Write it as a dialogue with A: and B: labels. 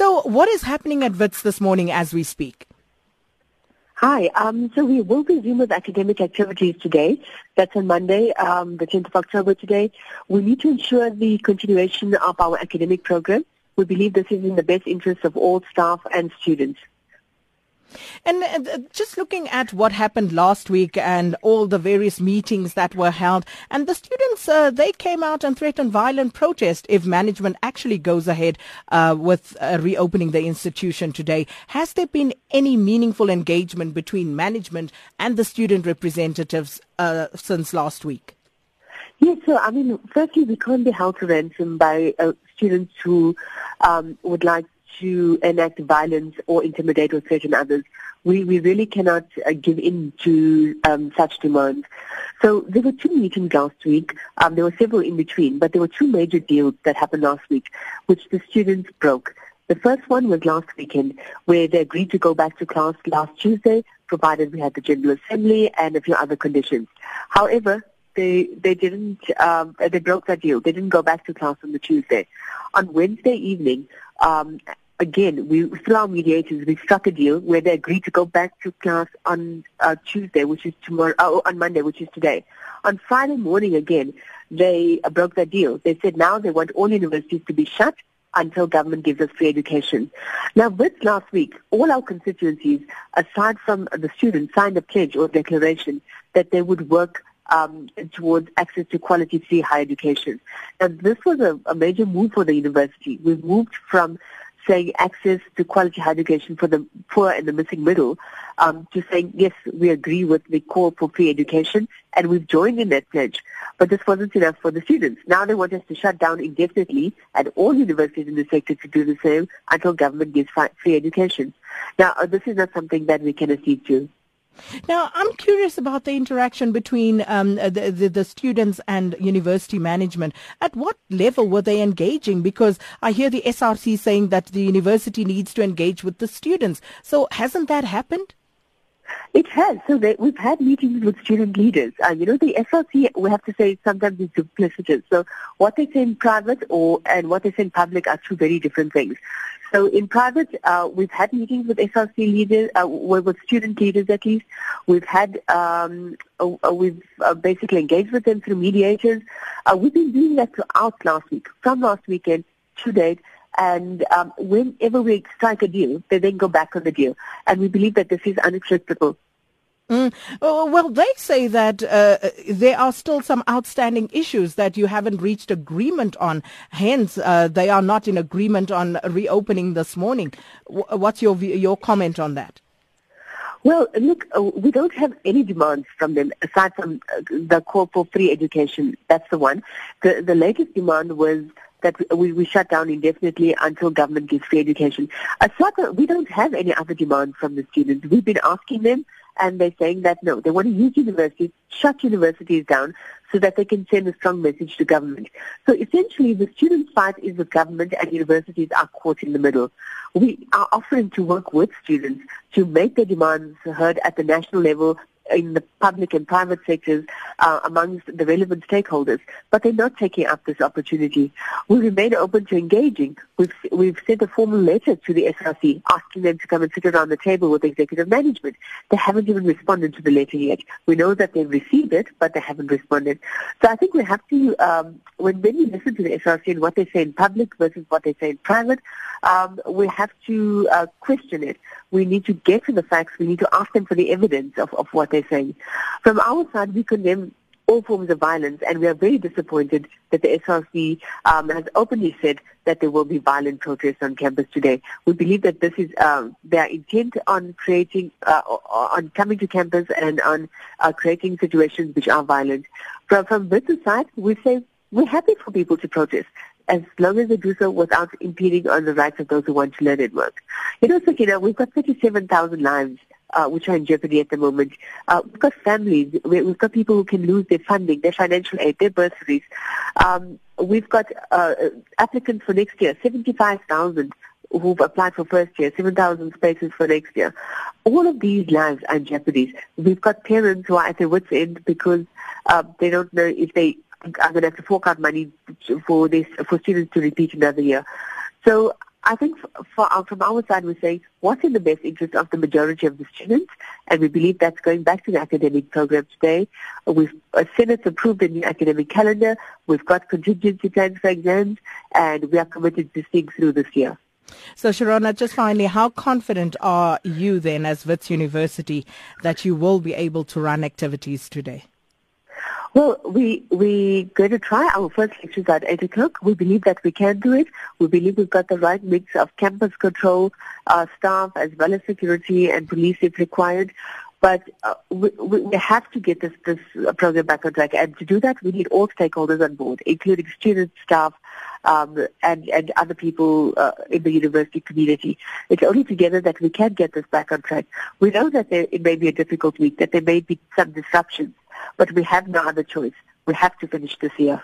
A: So, what is happening at WITS this morning as we speak?
B: Hi. Um, so we will resume with academic activities today. That's on Monday, um, the 10th of October today. We need to ensure the continuation of our academic program. We believe this is in the best interest of all staff and students.
A: And uh, just looking at what happened last week and all the various meetings that were held, and the students, uh, they came out and threatened violent protest if management actually goes ahead uh, with uh, reopening the institution today. Has there been any meaningful engagement between management and the student representatives uh, since last week?
B: Yes, so I mean, firstly, we can't be held to ransom by uh, students who um, would like to enact violence or intimidate or threaten others. We, we really cannot uh, give in to um, such demands. So there were two meetings last week. Um, there were several in between, but there were two major deals that happened last week, which the students broke. The first one was last weekend, where they agreed to go back to class last Tuesday, provided we had the General Assembly and a few other conditions. However, they they didn't um, they broke that deal. They didn't go back to class on the Tuesday. On Wednesday evening, um, again, we through our mediators, we struck a deal where they agreed to go back to class on uh, Tuesday, which is tomorrow, uh, on Monday, which is today. On Friday morning, again, they uh, broke that deal. They said now they want all universities to be shut until government gives us free education. Now, with last week, all our constituencies, aside from the students, signed a pledge or declaration that they would work um, towards access to quality free higher education. And this was a, a major move for the university. We've moved from saying access to quality higher education for the poor and the missing middle, um, to saying, yes, we agree with the call for free education, and we've joined in that pledge. But this wasn't enough for the students. Now they want us to shut down indefinitely and all universities in the sector to do the same until government gives free education. Now, uh, this is not something that we can accede to.
A: Now, I'm curious about the interaction between um, the, the, the, students and university management. At what level were they engaging? Because I hear the SRC saying that the university needs to engage with the students. So hasn't that happened?
B: It has. So they, we've had meetings with student leaders. Uh, you know, the SRC, we have to say, sometimes is duplicitous. So what they say in private or and what they say in public are two very different things. So in private, uh, we've had meetings with SRC leaders, uh, with student leaders at least. We've had, um, uh, we've basically engaged with them through mediators. Uh, we've been doing that throughout last week, from last weekend to date. And um, whenever we strike a deal, they then go back on the deal. And we believe that this is unacceptable.
A: Mm. Well, they say that uh, there are still some outstanding issues that you haven't reached agreement on. Hence, uh, they are not in agreement on reopening this morning. What's your your comment on that?
B: Well, look, uh, we don't have any demands from them aside from uh, the call for free education. That's the one. The the latest demand was that we, we shut down indefinitely until government gives free education. Aside, we don't have any other demand from the students. We've been asking them and they're saying that no, they want to use universities, shut universities down so that they can send a strong message to government. So essentially the student fight is with government and universities are caught in the middle. We are offering to work with students to make their demands heard at the national level in the public and private sectors uh, amongst the relevant stakeholders, but they're not taking up this opportunity. We remain open to engaging. We've, we've sent a formal letter to the SRC asking them to come and sit around the table with executive management. They haven't even responded to the letter yet. We know that they've received it, but they haven't responded. So I think we have to, um, when, when we listen to the SRC and what they say in public versus what they say in private, um, we have to uh, question it. We need to get to the facts. We need to ask them for the evidence of, of what they're saying. From our side, we condemn all forms of violence, and we are very disappointed that the SRC um, has openly said that there will be violent protests on campus today. We believe that this is um, their intent on creating, uh, on coming to campus and on uh, creating situations which are violent. From, from business side, we say we're happy for people to protest as long as they do so without impeding on the rights of those who want to learn and work. You know, Sakina, we've got 37,000 lives uh, which are in jeopardy at the moment. Uh, we've got families. We've got people who can lose their funding, their financial aid, their bursaries. Um, we've got uh, applicants for next year, 75,000 who've applied for first year, 7,000 spaces for next year. All of these lives are in jeopardy. We've got parents who are at their wits' end because uh, they don't know if they are going to have to fork out money for this for students to repeat another year. So I think for, for, from our side, we're saying what's in the best interest of the majority of the students, and we believe that's going back to the academic program today. We've uh, Senate approved a new academic calendar. We've got contingency plans for exams, and we are committed to seeing through this year.
A: So, Shirona, just finally, how confident are you then as Wits University that you will be able to run activities today?
B: Well, we we going to try our first lectures at 8 o'clock. We believe that we can do it. We believe we've got the right mix of campus control, uh, staff, as well as security and police if required. But uh, we, we have to get this, this program back on track. And to do that, we need all stakeholders on board, including students, staff, um, and, and other people uh, in the university community. It's only together that we can get this back on track. We know that there, it may be a difficult week, that there may be some disruptions but we have no other choice. We have to finish this year.